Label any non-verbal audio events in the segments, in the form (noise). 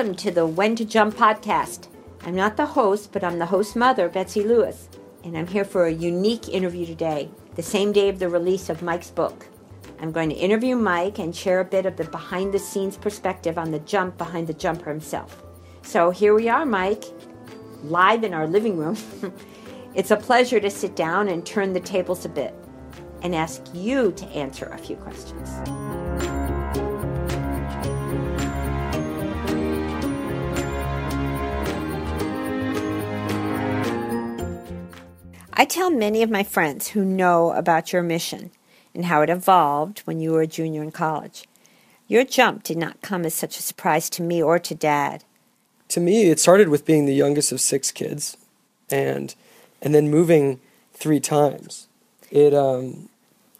Welcome to the When to Jump podcast. I'm not the host, but I'm the host mother, Betsy Lewis, and I'm here for a unique interview today, the same day of the release of Mike's book. I'm going to interview Mike and share a bit of the behind the scenes perspective on the jump behind the jumper himself. So here we are, Mike, live in our living room. (laughs) it's a pleasure to sit down and turn the tables a bit and ask you to answer a few questions. I tell many of my friends who know about your mission and how it evolved when you were a junior in college. Your jump did not come as such a surprise to me or to dad. To me, it started with being the youngest of six kids and and then moving three times. It um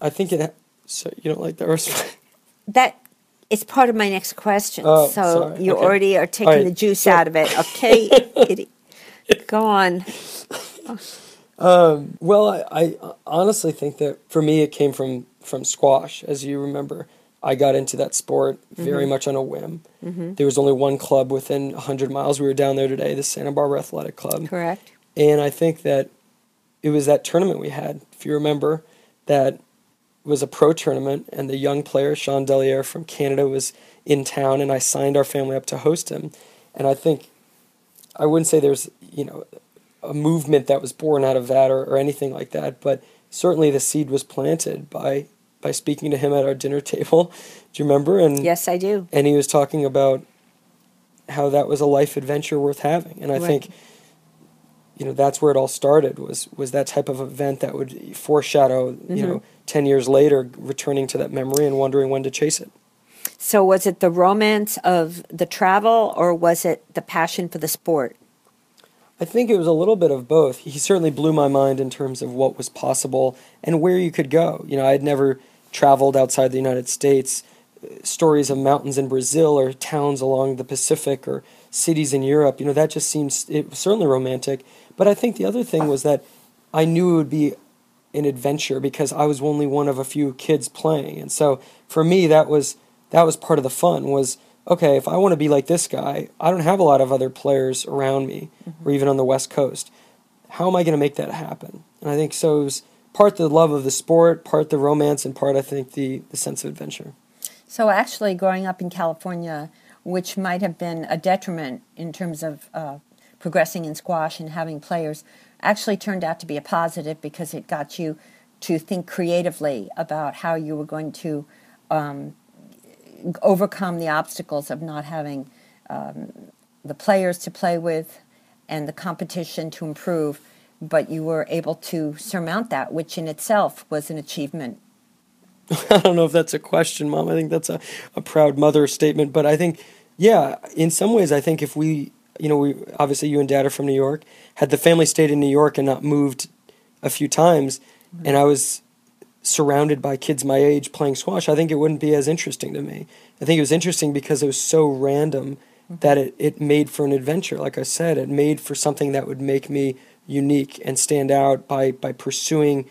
I think it so you don't like that response? (laughs) That is part of my next question. Oh, so sorry. you Okay. already are taking right. the juice out of it. Okay. (laughs) Go on. (laughs) Um, well, I, I honestly think that for me it came from from squash. As you remember, I got into that sport very mm-hmm. much on a whim. Mm-hmm. There was only one club within 100 miles. We were down there today, the Santa Barbara Athletic Club. Correct. And I think that it was that tournament we had, if you remember, that was a pro tournament, and the young player, Shawn Delierre from Canada, was in town, and I signed our family up to host him. And I think, I wouldn't say there's, you know, a movement that was born out of that or, or anything like that, but certainly the seed was planted by by speaking to him at our dinner (laughs) table. Do you remember? And Yes, I do. and he was talking about how that was a life adventure worth having and i Right. think you know that's where it all started was was that type of event that would foreshadow you mm-hmm. know 10 years later returning to that memory and wondering when to chase it So was it the romance of the travel or was it the passion for the sport? I think it was a little bit of both. He certainly blew my mind in terms of what was possible and where you could go. You know, I had never traveled outside the United States. Stories of mountains in Brazil or towns along the Pacific or cities in Europe, you know, that just seems it was certainly romantic. But I think the other thing was that I knew it would be an adventure because I was only one of a few kids playing. And so for me that was that was part of the fun was okay, if I want to be like this guy, I don't have a lot of other players around me or even on the West Coast. How am I going to make that happen? And I think so was part the love of the sport, part the romance, and part I think the, the sense of adventure. So actually, growing up in California, which might have been a detriment in terms of uh, progressing in squash and having players, actually turned out to be a positive because it got you to think creatively about how you were going to um, overcome the obstacles of not having um, the players to play with and the competition to improve. But you were able to surmount that, which in itself was an achievement (laughs) I don't know if that's a question, Mom. I think that's a, a proud mother statement. But I think, yeah, in some ways, I think if we, you know, we obviously you and Dad are from New York. Had the family stayed in New York and not moved a few times, and I was surrounded by kids my age playing squash, I think it wouldn't be as interesting to me. I think it was interesting because it was so random that it, it made for an adventure. Like I said, it made for something that would make me unique and stand out by by pursuing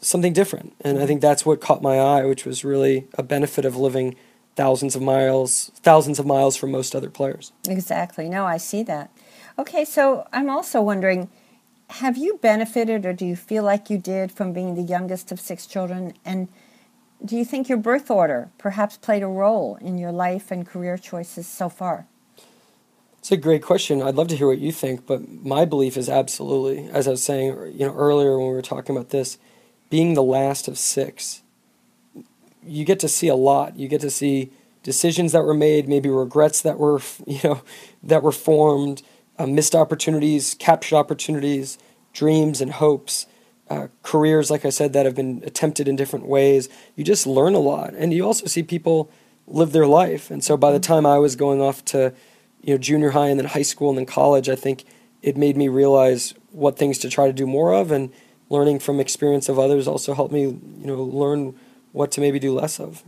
something different. And I think that's what caught my eye, which was really a benefit of living thousands of miles, thousands of miles from most other players. Exactly. No, I see that. Okay, so I'm also wondering have you benefited or do you feel like you did from being the youngest of six children? And do you think your birth order perhaps played a role in your life and career choices so far? It's a great question. I'd love to hear what you think, but my belief is absolutely, as I was saying, you know, earlier when we were talking about this, being the last of six, you get to see a lot. You get to see decisions that were made, maybe regrets that were, (laughs) you know, that were formed, uh, missed opportunities, captured opportunities, dreams and hopes, uh, careers, like I said, that have been attempted in different ways. You just learn a lot, and you also see people live their life. And so by the time I was going off to, you know, junior high and then high school and then college, I think it made me realize what things to try to do more of, and learning from experience of others also helped me, you know, learn what to maybe do less of.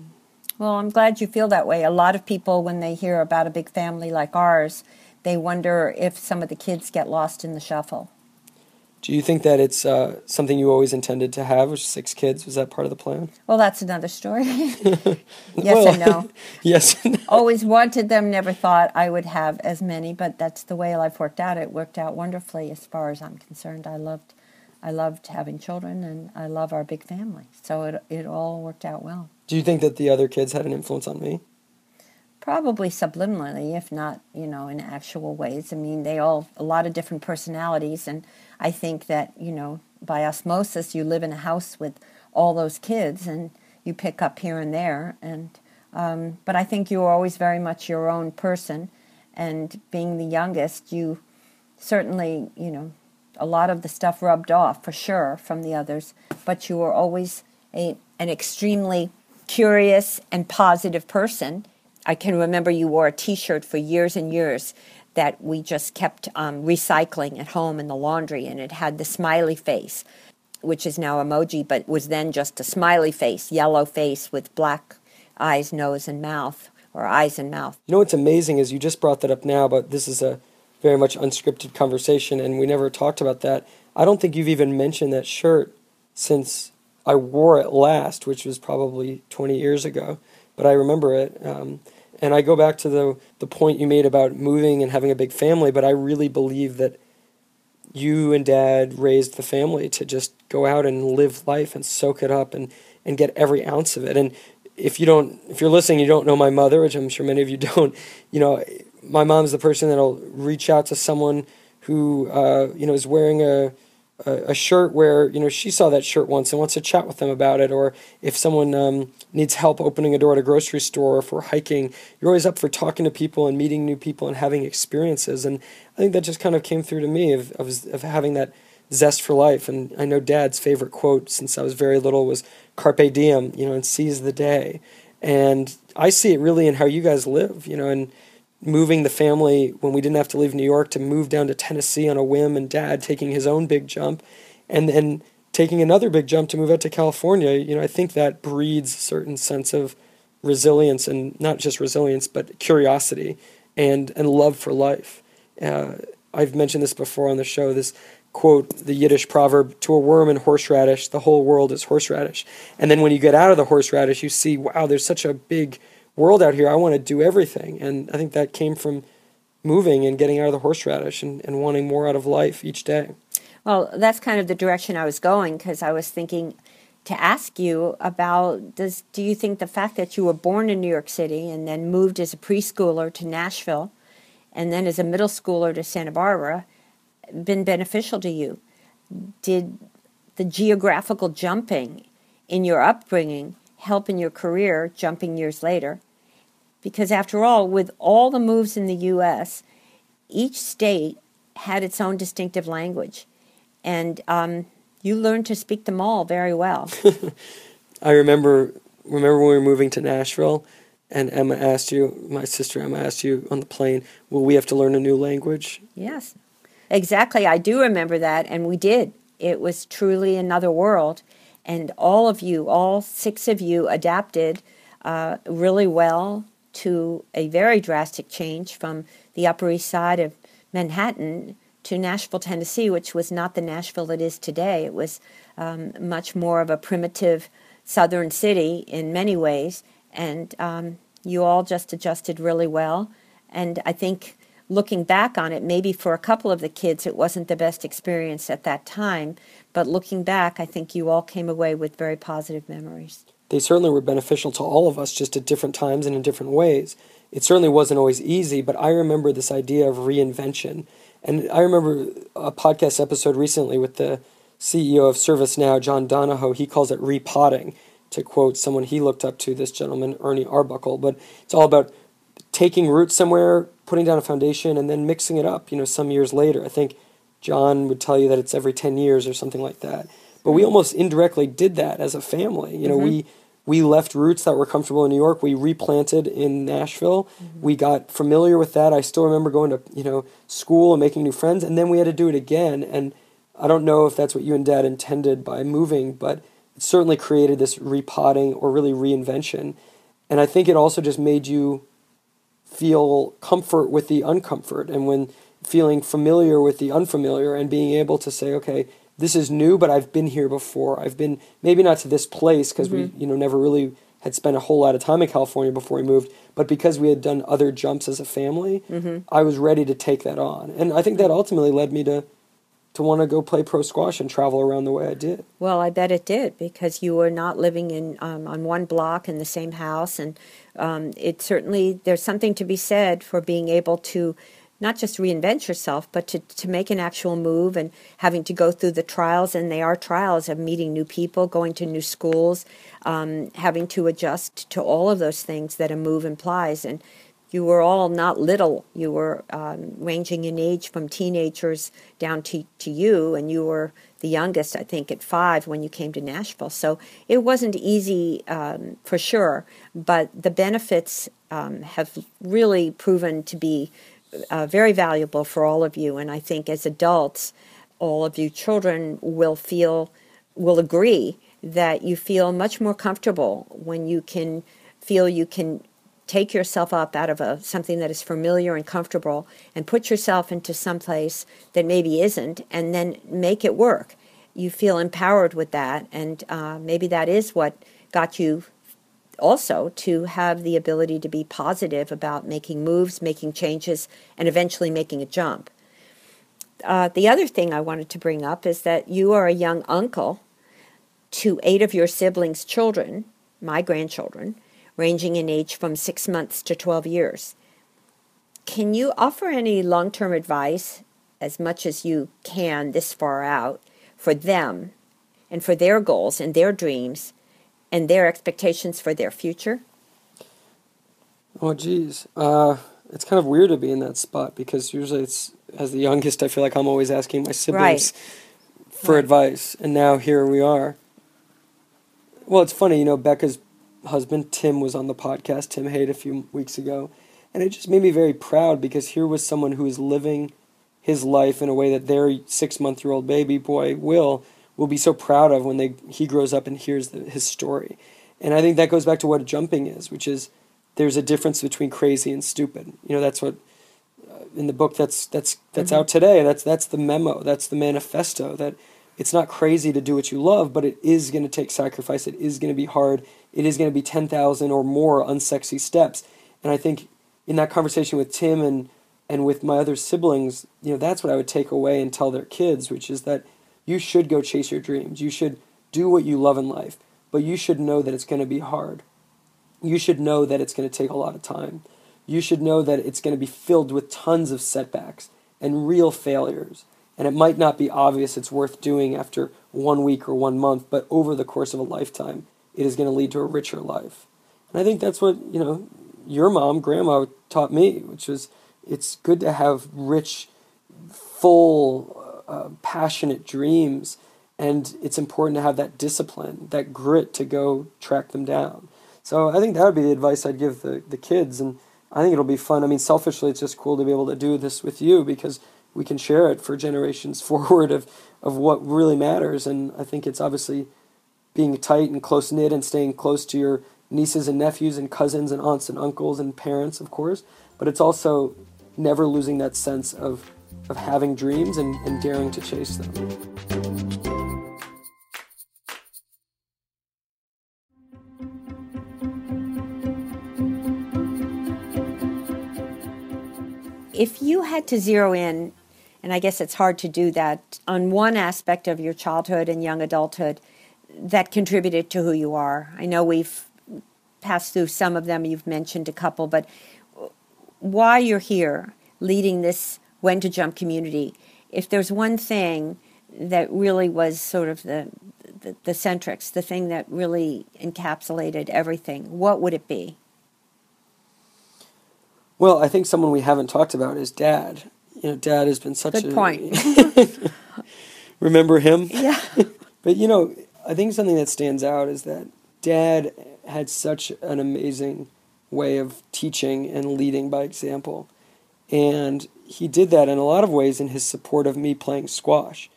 Well, I'm glad you feel that way. A lot of people, when they hear about a big family like ours, they wonder if some of the kids get lost in the shuffle. Do you think that it's uh, something you always intended to have, which six kids? Was that part of the plan? Well, that's another story. (laughs) (laughs) yes Well, and no. (laughs) yes. and no. Always wanted them, never thought I would have as many, but that's the way life worked out. It worked out wonderfully as far as I'm concerned. I loved I loved having children and I love our big family. So it it all worked out well. Do you think that the other kids had an influence on me? Probably subliminally, if not, you know, in actual ways. I mean, they all a lot of different personalities, and I think that you know, by osmosis, you live in a house with all those kids, and you pick up here and there. And um, but I think you are always very much your own person, and being the youngest, you certainly, you know, a lot of the stuff rubbed off for sure from the others, but you were always a, an extremely curious and positive person. I can remember you wore a T-shirt for years and years that we just kept um, recycling at home in the laundry, and it had the smiley face, which is now emoji, but was then just a smiley face, yellow face with black eyes, nose, and mouth, or eyes and mouth. You know what's amazing is you just brought that up now, but this is a very much unscripted conversation, and we never talked about that. I don't think you've even mentioned that shirt since I wore it last, which was probably 20 years ago, but I remember it. Um, and I go back to the the point you made about moving and having a big family, but I really believe that you and dad raised the family to just go out and live life and soak it up and, and get every ounce of it. And if you don't, if you're listening, you don't know my mother, which I'm sure many of you (laughs) don't, you know, my mom's the person that'll reach out to someone who, uh, you know, is wearing a, a, a shirt where, you know, she saw that shirt once and wants to chat with them about it. Or if someone um, needs help opening a door at a grocery store or for hiking, you're always up for talking to people and meeting new people and having experiences. And I think that just kind of came through to me of, of, of having that zest for life. And I know dad's favorite quote since I was very little was carpe diem, you know, and seize the day. And I see it really in how you guys live, you know, and moving the family when we didn't have to leave New York to move down to Tennessee on a whim and dad taking his own big jump and then taking another big jump to move out to California, you know, I think that breeds a certain sense of resilience and not just resilience, but curiosity and, and love for life. Uh, I've mentioned this before on the show, this quote, the Yiddish proverb, to a worm in horseradish, the whole world is horseradish. And then when you get out of the horseradish, you see, wow, there's such a big world out here. I want to do everything. And I think that came from moving and getting out of the horseradish and, and wanting more out of life each day. Well, that's kind of the direction I was going because I was thinking to ask you about does do you think the fact that you were born in New York City and then moved as a preschooler to Nashville and then as a middle schooler to Santa Barbara been beneficial to you? Did the geographical jumping in your upbringing help in your career jumping years later? Because after all, with all the moves in the US, each state had its own distinctive language. And um, you learned to speak them all very well. (laughs) I remember remember when we were moving to Nashville and Emma asked you, my sister Emma asked you on the plane, will we have to learn a new language? yes, exactly. I do remember that, and we did. It was truly another world. And all of you, all six of you, adapted uh, really well to a very drastic change from the Upper East Side of Manhattan to Nashville, Tennessee, which was not the Nashville it is today. It was um, much more of a primitive southern city in many ways, and um, you all just adjusted really well. And I think looking back on it, maybe for a couple of the kids it wasn't the best experience at that time, but looking back, I think you all came away with very positive memories. They certainly were beneficial to all of us, just at different times and in different ways. It certainly wasn't always easy, but I remember this idea of reinvention. And I remember a podcast episode recently with the CEO of ServiceNow, John Donahoe. He calls it repotting, to quote someone he looked up to, this gentleman, Ernie Arbuckle. But it's all about taking root somewhere, putting down a foundation, and then mixing it up, you know, some years later. I think John would tell you that it's every 10 years or something like that. But we almost indirectly did that as a family. You know, mm-hmm. we we left roots that were comfortable in New York. We replanted in Nashville. Mm-hmm. We got familiar with that. I still remember going to, you know, school and making new friends and then we had to do it again and I don't know if that's what you and dad intended by moving, but it certainly created this repotting or really reinvention. And I think it also just made you feel comfort with the uncomfort and when feeling familiar with the unfamiliar and being able to say, okay, this is new, but I've been here before. I've been maybe not to this place because we, you know, never really had spent a whole lot of time in California before we moved, but because we had done other jumps as a family, I was ready to take that on. And I think that ultimately led me to to want to go play pro squash and travel around the way I did. Well, I bet it did because you were not living in um, on one block in the same house, and um, it certainly there's something to be said for being able to not just reinvent yourself, but to, to make an actual move and having to go through the trials, and they are trials of meeting new people, going to new schools, um, having to adjust to all of those things that a move implies. And you were all not little. You were um, ranging in age from teenagers down to, to you, and you were the youngest, I think, at five when you came to Nashville. So it wasn't easy um, for sure, but the benefits um, have really proven to be uh, very valuable for all of you. And I think as adults, all of you children will feel, will agree that you feel much more comfortable when you can feel you can take yourself up out of a something that is familiar and comfortable and put yourself into some place that maybe isn't and then make it work you feel empowered with that and uh, maybe that is what got you also to have the ability to be positive about making moves making changes and eventually making a jump uh, the other thing i wanted to bring up is that you are a young uncle to eight of your siblings children my grandchildren ranging in age from six months to 12 years. Can you offer any long term advice, as much as you can this far out, for them and for their goals and their dreams and their expectations for their future? Oh, geez. Uh, it's kind of weird to be in that spot because usually it's, as the youngest, I feel like I'm always asking my siblings for Right. advice. And now here we are. Well, it's funny, you know, Becca's husband, Tim, was on the podcast, Tim Haight, a few weeks ago. And it just made me very proud because here was someone who is living his life in a way that their six month year old baby boy, Will, will be so proud of when they, he grows up and hears the, his story. And I think that goes back to what jumping is, which is there's a difference between crazy and stupid. You know, that's what uh, in the book that's that's that's out today. That's that's the memo. That's the manifesto. That it's not crazy to do what you love, but it is going to take sacrifice. It is going to be hard. It is going to be ten thousand or more unsexy steps. And I think in that conversation with Tim and and with my other siblings, you know, that's what I would take away and tell their kids, which is that you should go chase your dreams. You should do what you love in life, but you should know that it's going to be hard. You should know that it's going to take a lot of time. You should know that it's going to be filled with tons of setbacks and real failures. And it might not be obvious it's worth doing after one week or one month, but over the course of a lifetime, it is going to lead to a richer life. And I think that's what, you know, your mom, grandma taught me, which was it's good to have rich, full, uh, passionate dreams. And it's important to have that discipline, that grit to go track them down. So I think that would be the advice I'd give the, the kids. And I think it'll be fun. I mean, selfishly, it's just cool to be able to do this with you because we can share it for generations (laughs) forward of, of what really matters. And I think it's obviously being tight and close knit and staying close to your nieces and nephews and cousins and aunts and uncles and parents, of course. But it's also never losing that sense of, of having dreams and, and daring to chase them. If you had to zero in, and I guess it's hard to do that, on one aspect of your childhood and young adulthood that contributed to who you are, I know we've passed through some of them, you've mentioned a couple, but why you're here leading this when to jump community, if there's one thing that really was sort of the, the, the centrix, the thing that really encapsulated everything, what would it be? Well, I think someone we haven't talked about is dad. you know, Dad has been such a Good a point. (laughs) remember him. (laughs) Yeah. (laughs) But you know, I think something that stands out is that Dad had such an amazing way of teaching and leading by example, and he did that in a lot of ways in his support of me playing squash.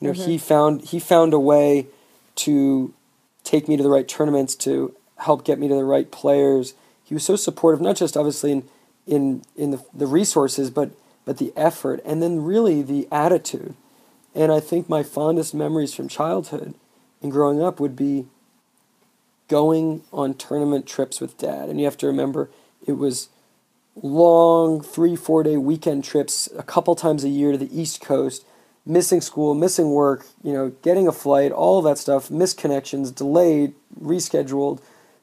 You know, he mm-hmm. found he found a way to take me to the right tournaments to help get me to the right players. He was so supportive, not just obviously in in in the the resources, but but the effort and then really the attitude. And I think my fondest memories from childhood and growing up would be going on tournament trips with dad. And you have to remember it was long three, four day weekend trips a couple times a year to the East Coast, missing school, missing work, you know, getting a flight, all of that stuff, missed connections, delayed, rescheduled,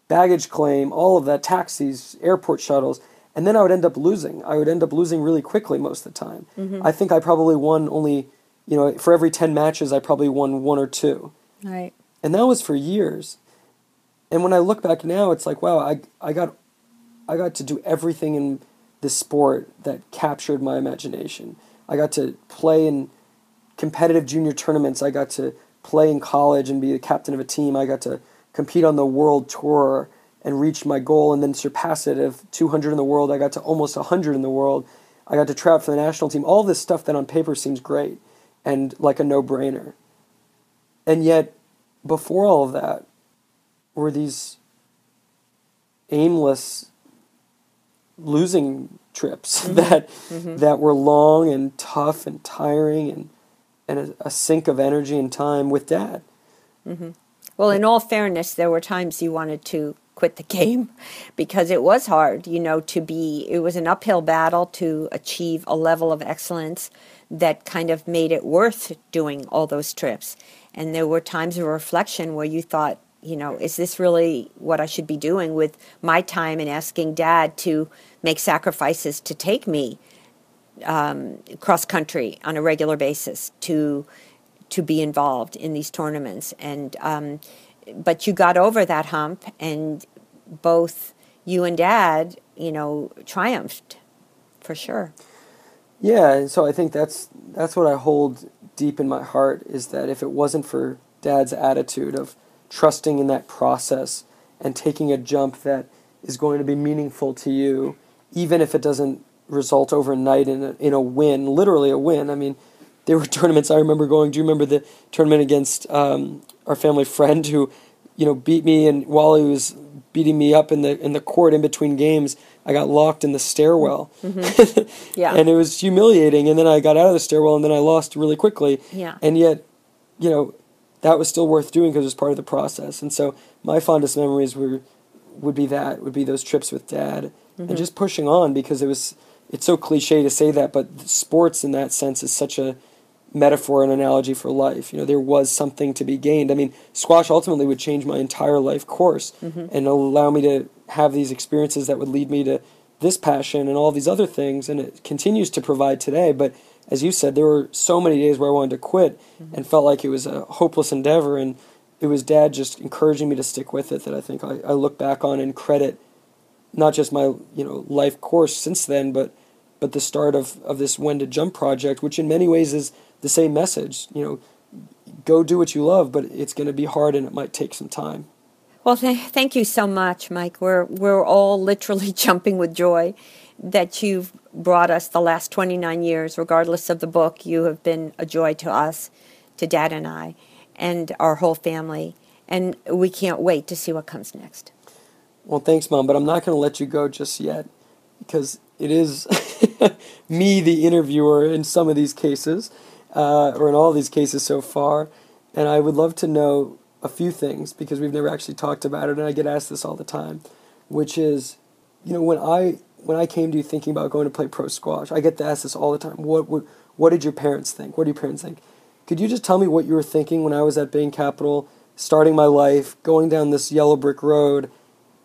baggage claim, all of that, taxis, airport shuttles. And then I would end up losing. I would end up losing really quickly most of the time. Mm-hmm. I think I probably won only, you know, for every 10 matches, I probably won one or two. Right. And that was for years. And when I look back now, it's like, wow, I, I got I got to do everything in this sport that captured my imagination. I got to play in competitive junior tournaments. I got to play in college and be the captain of a team. I got to compete on the world tour and reach my goal and then surpass it of 200 in the world. I got to almost 100 in the world. I got to try out for the national team. All this stuff that on paper seems great and like a no-brainer. And yet, before all of that, were these aimless losing trips mm-hmm. that mm-hmm. that were long and tough and tiring and and a, a sink of energy and time with dad. Mm-hmm. Well, in all fairness, there were times you wanted to quit the (laughs) game because it was hard, you know, to be, it was an uphill battle to achieve a level of excellence that kind of made it worth doing all those trips. And there were times of reflection where you thought, you know, is this really what I should be doing with my time and asking dad to make sacrifices to take me um, cross country on a regular basis to to be involved in these tournaments? And um, but you got over that hump and both you and dad you know triumphed for sure. Yeah, and so I think that's that's what I hold deep in my heart is that if it wasn't for dad's attitude of trusting in that process and taking a jump that is going to be meaningful to you, even if it doesn't result overnight in a, in a win, literally a win. I mean, there were (laughs) tournaments I remember going. Do you remember the tournament against um, our family friend who, you know, beat me and while he was beating me up in the in the court in between games, I got locked in the stairwell. (laughs) Yeah. and it was humiliating. And then I got out of the stairwell, and then I lost really quickly. Yeah. And yet, you know, that was still worth doing because it was part of the process. And so my fondest memories were would be that would be those trips with dad Mm-hmm. and just pushing on because it was it's so cliche to say that but sports in that sense is such a metaphor and analogy for life you know there was something to be gained i mean squash ultimately would change my entire life course Mm-hmm. and allow me to have these experiences that would lead me to this passion and all these other things and it continues to provide today but as you said there were so many days where i wanted to quit Mm-hmm. and felt like it was a hopeless endeavor and it was dad just encouraging me to stick with it that i think i, I look back on and credit not just my you know life course since then, but but the start of, of this when to jump project, which in many ways is the same message. You know, go do what you love, but it's going to be hard and it might take some time. Well, th- thank you so much, Mike. We're we're all literally (laughs) jumping with joy that you've brought us the last 29 years. Regardless of the book, you have been a joy to us, to Dad and I, and our whole family. And we can't wait to see what comes next. Well, thanks, mom, but I'm not going to let you go just yet because it is (laughs) me, the interviewer, in some of these cases, uh, or in all these cases so far. And I would love to know a few things because we've never actually talked about it, and I get asked this all the time, which is, you know, when I when I came to you thinking about going to play pro squash, I get to ask this all the time. What what, what did your parents think? What do your parents think? Could you just tell me what you were thinking when I was at Bain Capital, starting my life, going down this yellow brick road?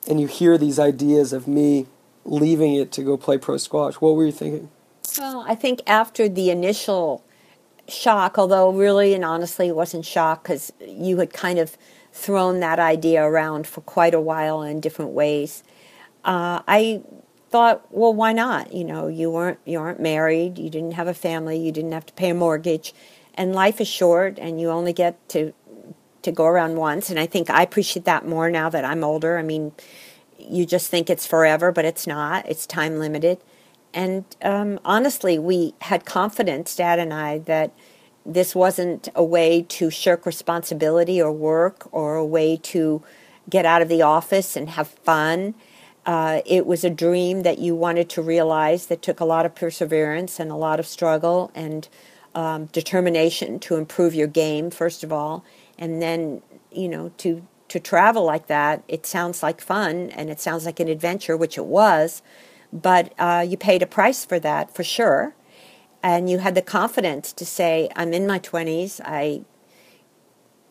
and you hear these ideas of me leaving it to go play pro squash. What were you thinking? Well, I think after the initial shock, although really and honestly it wasn't shock because you had kind of thrown that idea around for quite a while in different ways. Uh, I thought, well, why not? You know, you weren't you aren't married, you didn't have a family, you didn't have to pay a mortgage, and life is short, and you only get to to go around once. And I think I appreciate that more now that I'm older. I mean, you just think it's forever, but it's not. It's time limited. And um, honestly, we had confidence, Dad and I, that this wasn't a way to shirk responsibility or work or a way to get out of the office and have fun. Uh, it was a dream that you wanted to realize that took a lot of perseverance and a lot of struggle and um, determination to improve your game, first of all, and then, you know, to to travel like that. It sounds like fun and it sounds like an adventure, which it was, but uh, you paid a price for that for sure and you had the confidence to say i'm in my 20s i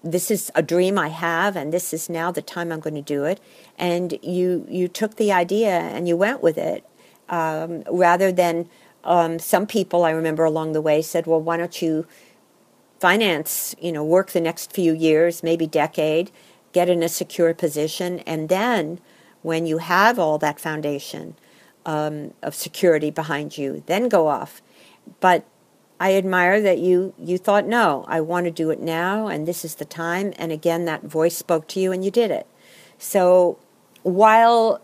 this is a dream i have and this is now the time i'm going to do it. And you you took the idea and you went with it um, rather than um, some people i remember along the way said well why don't you finance you know work the next few years maybe decade get in a secure position and then when you have all that foundation um, of security behind you then go off. But I admire that you you thought no, I want to do it now and this is the time and again that voice spoke to you and you did it. So while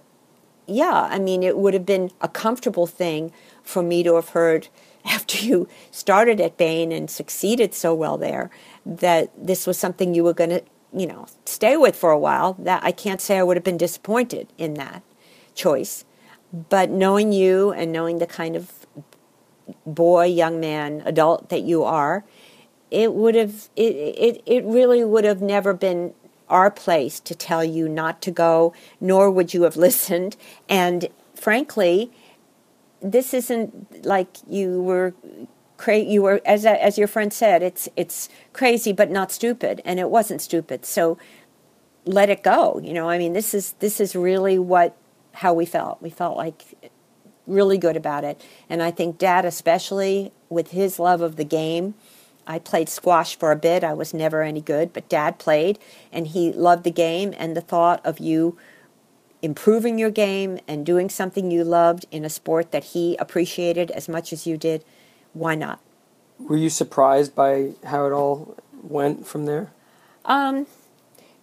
yeah, I mean it would have been a comfortable thing for me to have heard (laughs) after you started at Bain and succeeded so well there that this was something you were going to, you know, stay with for a while. That I can't say I would have been disappointed in that choice. But knowing you and knowing the kind of boy, young man, adult that you are, it would have it, it, it really would have never been our place to tell you not to go, nor would you have (laughs) listened. And frankly, this isn't like you were cra- you were as as your friend said, it's it's crazy but not stupid, and it wasn't stupid. So let it go. You know, I mean, this is this is really what how we felt. We felt like really good about it. And I think Dad, especially with his love of the game, I played squash for a bit. I was never any good, but Dad played, and he loved the game and the thought of you improving your game and doing something you loved in a sport that he appreciated as much as you did. Why not? Were you surprised by how it all went from there? Um,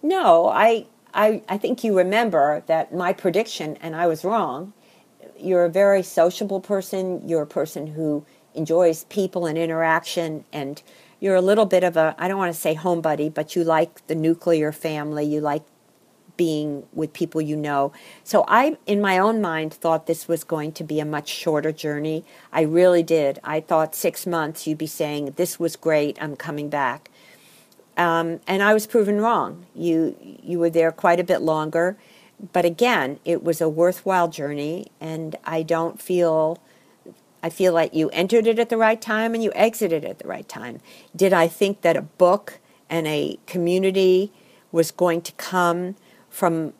no, I, I, I think you remember that my prediction, and I was wrong, you're a very sociable person. You're a person who enjoys people and interaction, and you're a little bit of a I don't want to say homebody, but you like the nuclear family. You like being with people you know. So I, in my own mind, thought this was going to be a much shorter journey. I really did. I thought six months you'd be saying, This was great, I'm coming back. Um, and I was proven wrong. You, you were there quite a bit longer but again, it was a worthwhile journey, and I don't feel. I feel like you entered it at the right time and you exited at the right time. Did I think that a book and a community was going to come from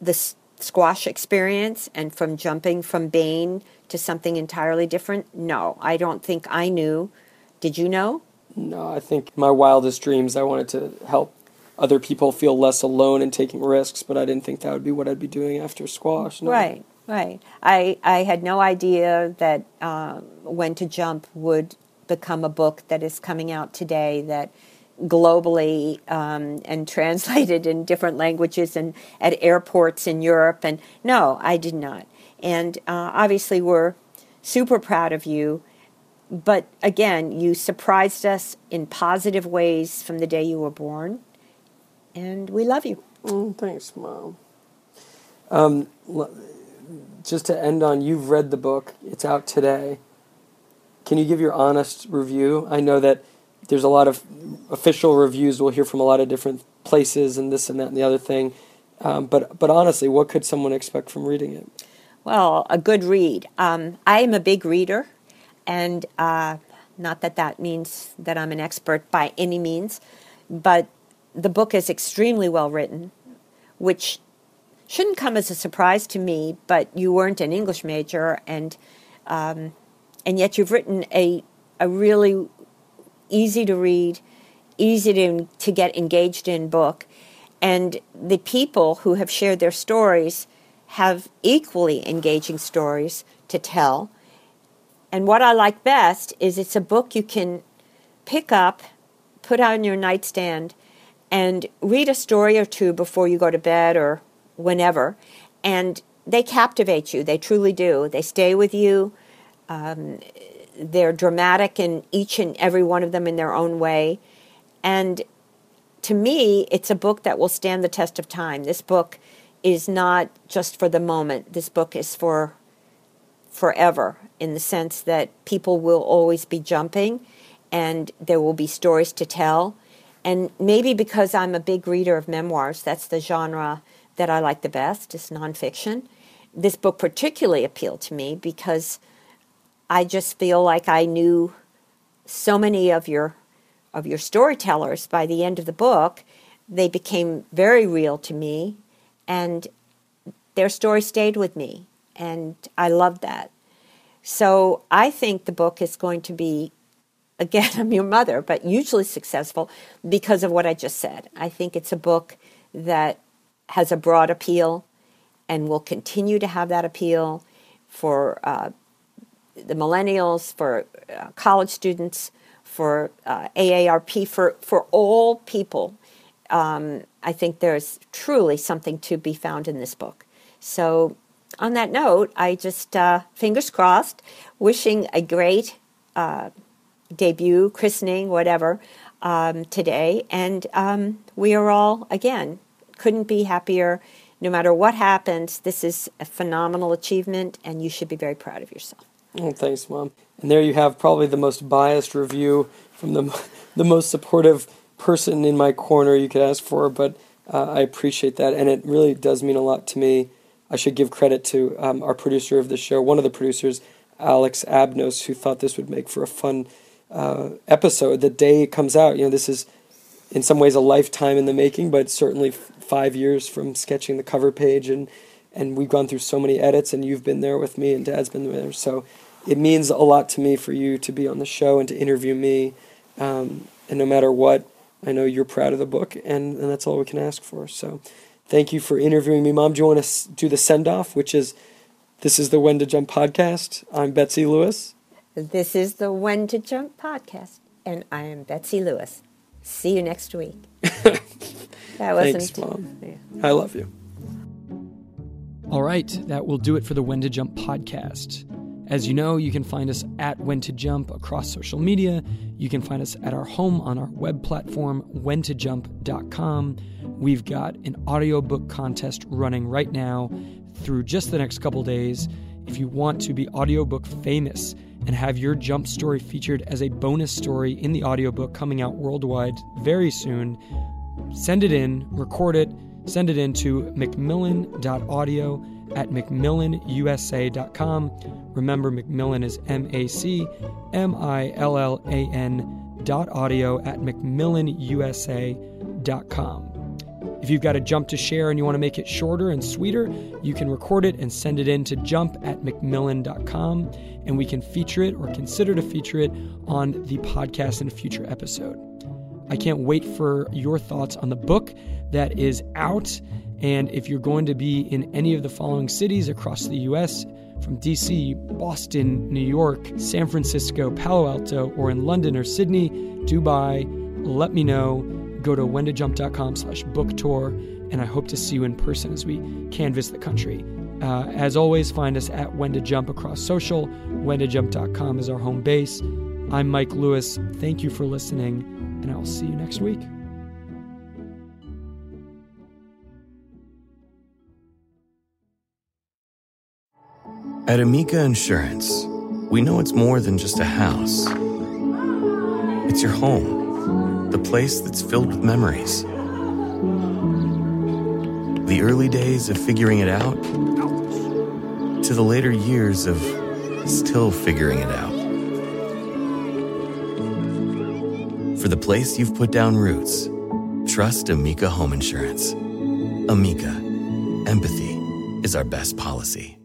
the squash experience and from jumping from Bain to something entirely different? No, I don't think I knew. Did you know? No, I think my wildest dreams, I wanted to help other people feel less alone in taking risks, but I didn't think that would be what I'd be doing after squash. No. Right, right. I, I had no idea that um, When to Jump would become a book that is coming out today that globally um, and (laughs) translated in different languages and at airports in Europe. And no, I did not. And uh, obviously, we're super proud of you. But again, you surprised us in positive ways from the day you were born and we love you. Mm, thanks, Mom. Um, just to end on, you've read the book. It's out today. Can you give your honest review? I know that there's a lot of official reviews we'll hear from a lot of different places and this and that and the other thing. Um, but but honestly, what could someone expect from reading it? Well, a good read. Um, I am a big reader, and uh, not that that means that I'm an expert by any means, but the book is extremely well written, which shouldn't come as a surprise to me. But you weren't an English major, and um, and yet you've written a a really easy to read, easy to to get engaged in book, and the people who have shared their stories have equally engaging stories to tell. And what I like best is it's a book you can pick up, put on your nightstand, and read a story or two before you go to bed or whenever. And they captivate you. They truly do. They stay with you. Um, they're dramatic in each and every one of them in their own way. And to me, it's a book that will stand the test of time. This book is not just for the moment. This book is for forever in the sense that people will always be jumping and there will be stories to tell. And maybe because I'm a big reader of memoirs, that's the genre that I like the best, is nonfiction. This book particularly appealed to me because I just feel like I knew so many of your of your storytellers by the end of the book. They became very real to me and their story stayed with me, and I loved that. So I think the book is going to be, again, (laughs) I'm your mother, but usually successful because of what I just said. I think it's a book that has a broad appeal and will continue to have that appeal for uh, the millennials, for uh, college students, for uh, AARP, for, for all people um, I think there's truly something to be found in this book. So, on that note, I just, uh, fingers crossed, wishing a great uh, debut, christening, whatever, um, today. And um, we are all, again, couldn't be happier. No matter what happens, this is a phenomenal achievement, and you should be very proud of yourself. Oh, thanks, Mom. And there you have probably the most biased review from the, (laughs) the most supportive person in my corner you could ask for, but uh, I appreciate that, and it really does mean a lot to me. I should give credit to um, our producer of the show, one of the producers, Alex Abnos, who thought this would make for a fun uh, episode. The day it comes out, you know, this is in some ways a lifetime in the making, but certainly f- five years from sketching the cover page, and and we've gone through so many edits, and you've been there with me, and Dad's been there, so it means a lot to me for you to be on the show and to interview me, um, and no matter what I know you're proud of the book, and, and that's all we can ask for. So thank you for interviewing me, Mom. Do you want to do the send off, which is this is the When to Jump podcast? I'm Betsy Lewis. This is the When to Jump podcast, and I am Betsy Lewis. See you next week. (laughs) that wasn't. Thanks, Mom. Yeah. I love you. All right, that will do it for the When to Jump podcast. As you know, you can find us at When to Jump across social media. You can find us at our home on our web platform, whentojump.com. We've got an audiobook contest running right now through just the next couple days. If you want to be audiobook famous and have your jump story featured as a bonus story in the audiobook coming out worldwide very soon, send it in, record it, send it in to macmillan.audio at macmillanusa.com. Remember, Macmillan is M A C M I L L A N dot audio at macmillanusa.com. If you've got a jump to share and you want to make it shorter and sweeter, you can record it and send it in to jump at macmillan.com and we can feature it or consider to feature it on the podcast in a future episode. I can't wait for your thoughts on the book that is out. And if you're going to be in any of the following cities across the US, from DC, Boston, New York, San Francisco, Palo Alto, or in London or Sydney, Dubai, let me know. Go to whentojump.com slash book tour, and I hope to see you in person as we canvas the country. Uh, as always, find us at When to Jump across social. WhenToJump.com is our home base. I'm Mike Lewis. Thank you for listening, and I'll see you next week. At Amica Insurance, we know it's more than just a house. It's your home, the place that's filled with memories. The early days of figuring it out to the later years of still figuring it out. For the place you've put down roots, trust Amica Home Insurance. Amica, empathy is our best policy.